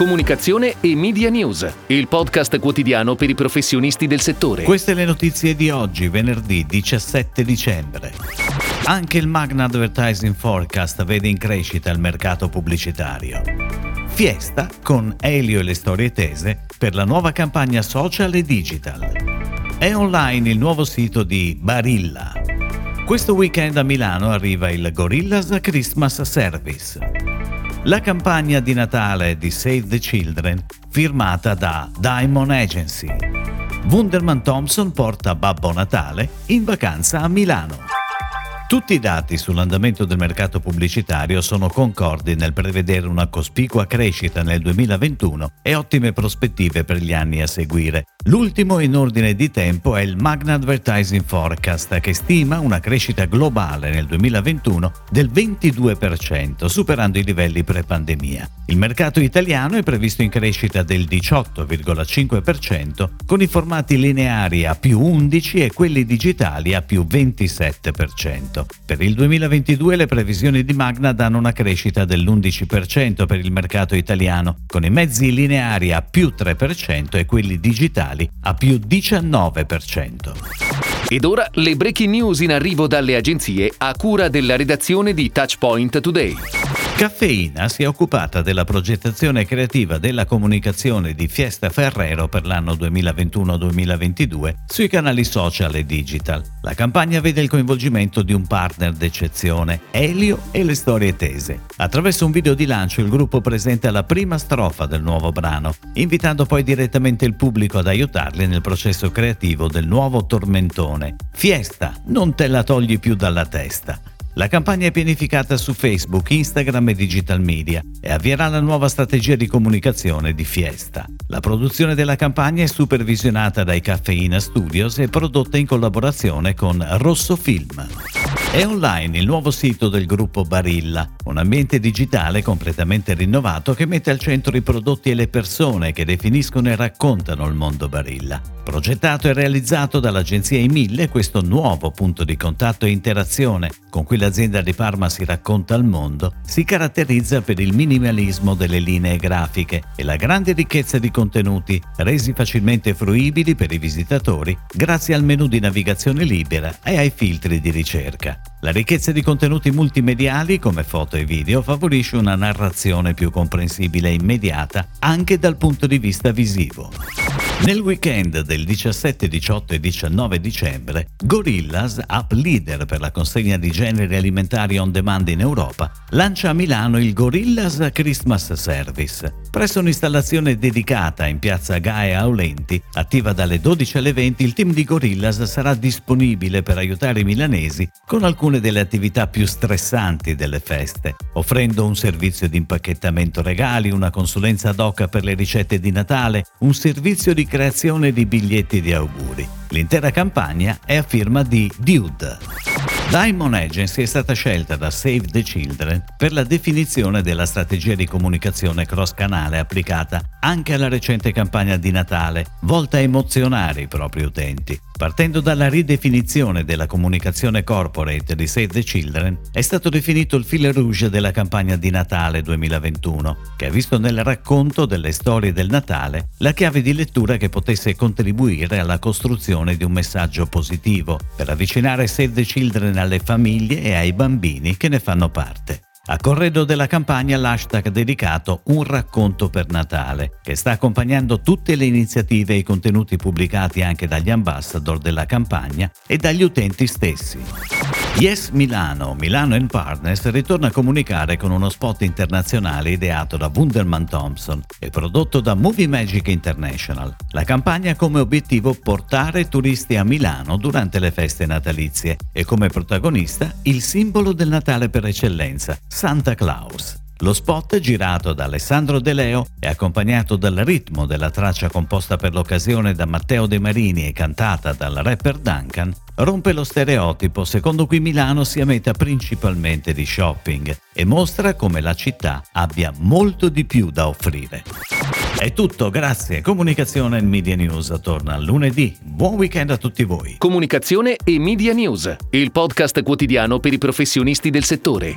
Comunicazione e Media News, il podcast quotidiano per i professionisti del settore. Queste le notizie di oggi, venerdì 17 dicembre. Anche il Magna Advertising Forecast vede in crescita il mercato pubblicitario. Fiesta con Elio e le storie tese per la nuova campagna social e digital. È online il nuovo sito di Barilla. Questo weekend a Milano arriva il Gorillas Christmas Service la campagna di Natale di Save the Children firmata da Diamond Agency. Wunderman Thompson porta Babbo Natale in vacanza a Milano. Tutti i dati sull'andamento del mercato pubblicitario sono concordi nel prevedere una cospicua crescita nel 2021 e ottime prospettive per gli anni a seguire. L'ultimo in ordine di tempo è il Magna Advertising Forecast che stima una crescita globale nel 2021 del 22%, superando i livelli pre-pandemia. Il mercato italiano è previsto in crescita del 18,5% con i formati lineari a più 11 e quelli digitali a più 27%. Per il 2022 le previsioni di Magna danno una crescita dell'11% per il mercato italiano, con i mezzi lineari a più 3% e quelli digitali a più 19%. Ed ora le breaking news in arrivo dalle agenzie a cura della redazione di Touchpoint Today. Caffeina si è occupata della progettazione creativa della comunicazione di Fiesta Ferrero per l'anno 2021-2022 sui canali social e digital. La campagna vede il coinvolgimento di un partner d'eccezione, Elio e le storie tese. Attraverso un video di lancio il gruppo presenta la prima strofa del nuovo brano, invitando poi direttamente il pubblico ad aiutarli nel processo creativo del nuovo tormentone. Fiesta, non te la togli più dalla testa. La campagna è pianificata su Facebook, Instagram e digital media e avvierà la nuova strategia di comunicazione di Fiesta. La produzione della campagna è supervisionata dai Caffeina Studios e prodotta in collaborazione con Rosso Film. È online il nuovo sito del gruppo Barilla, un ambiente digitale completamente rinnovato che mette al centro i prodotti e le persone che definiscono e raccontano il mondo Barilla. Progettato e realizzato dall'agenzia Emille, questo nuovo punto di contatto e interazione con cui l'azienda di Parma si racconta al mondo, si caratterizza per il minimalismo delle linee grafiche e la grande ricchezza di contenuti resi facilmente fruibili per i visitatori grazie al menu di navigazione libera e ai filtri di ricerca. La ricchezza di contenuti multimediali come foto e video favorisce una narrazione più comprensibile e immediata anche dal punto di vista visivo. Nel weekend del 17, 18 e 19 dicembre, Gorillas, app leader per la consegna di generi alimentari on demand in Europa, lancia a Milano il Gorillas Christmas Service. Presso un'installazione dedicata in piazza Gaia Aulenti, attiva dalle 12 alle 20, il team di Gorillas sarà disponibile per aiutare i milanesi con alcune delle attività più stressanti delle feste, offrendo un servizio di impacchettamento regali, una consulenza ad hoc per le ricette di Natale, un servizio di creazione di biglietti di auguri. L'intera campagna è a firma di Dude. Diamond Agency è stata scelta da Save the Children per la definizione della strategia di comunicazione cross-canale applicata anche alla recente campagna di Natale, volta a emozionare i propri utenti. Partendo dalla ridefinizione della comunicazione corporate di Save the Children, è stato definito il fil rouge della campagna di Natale 2021, che ha visto nel racconto delle storie del Natale la chiave di lettura che potesse contribuire alla costruzione di un messaggio positivo per avvicinare Save the Children alle famiglie e ai bambini che ne fanno parte. A corredo della campagna l'hashtag dedicato Un racconto per Natale, che sta accompagnando tutte le iniziative e i contenuti pubblicati anche dagli ambassador della campagna e dagli utenti stessi. Yes Milano, Milano Partners ritorna a comunicare con uno spot internazionale ideato da Wunderman Thompson e prodotto da Movie Magic International. La campagna ha come obiettivo portare turisti a Milano durante le feste natalizie e come protagonista il simbolo del Natale per eccellenza, Santa Claus. Lo spot, girato da Alessandro De Leo e accompagnato dal ritmo della traccia composta per l'occasione da Matteo De Marini e cantata dal rapper Duncan, rompe lo stereotipo secondo cui Milano sia meta principalmente di shopping e mostra come la città abbia molto di più da offrire. È tutto, grazie. Comunicazione e Media News torna lunedì. Buon weekend a tutti voi. Comunicazione e Media News, il podcast quotidiano per i professionisti del settore.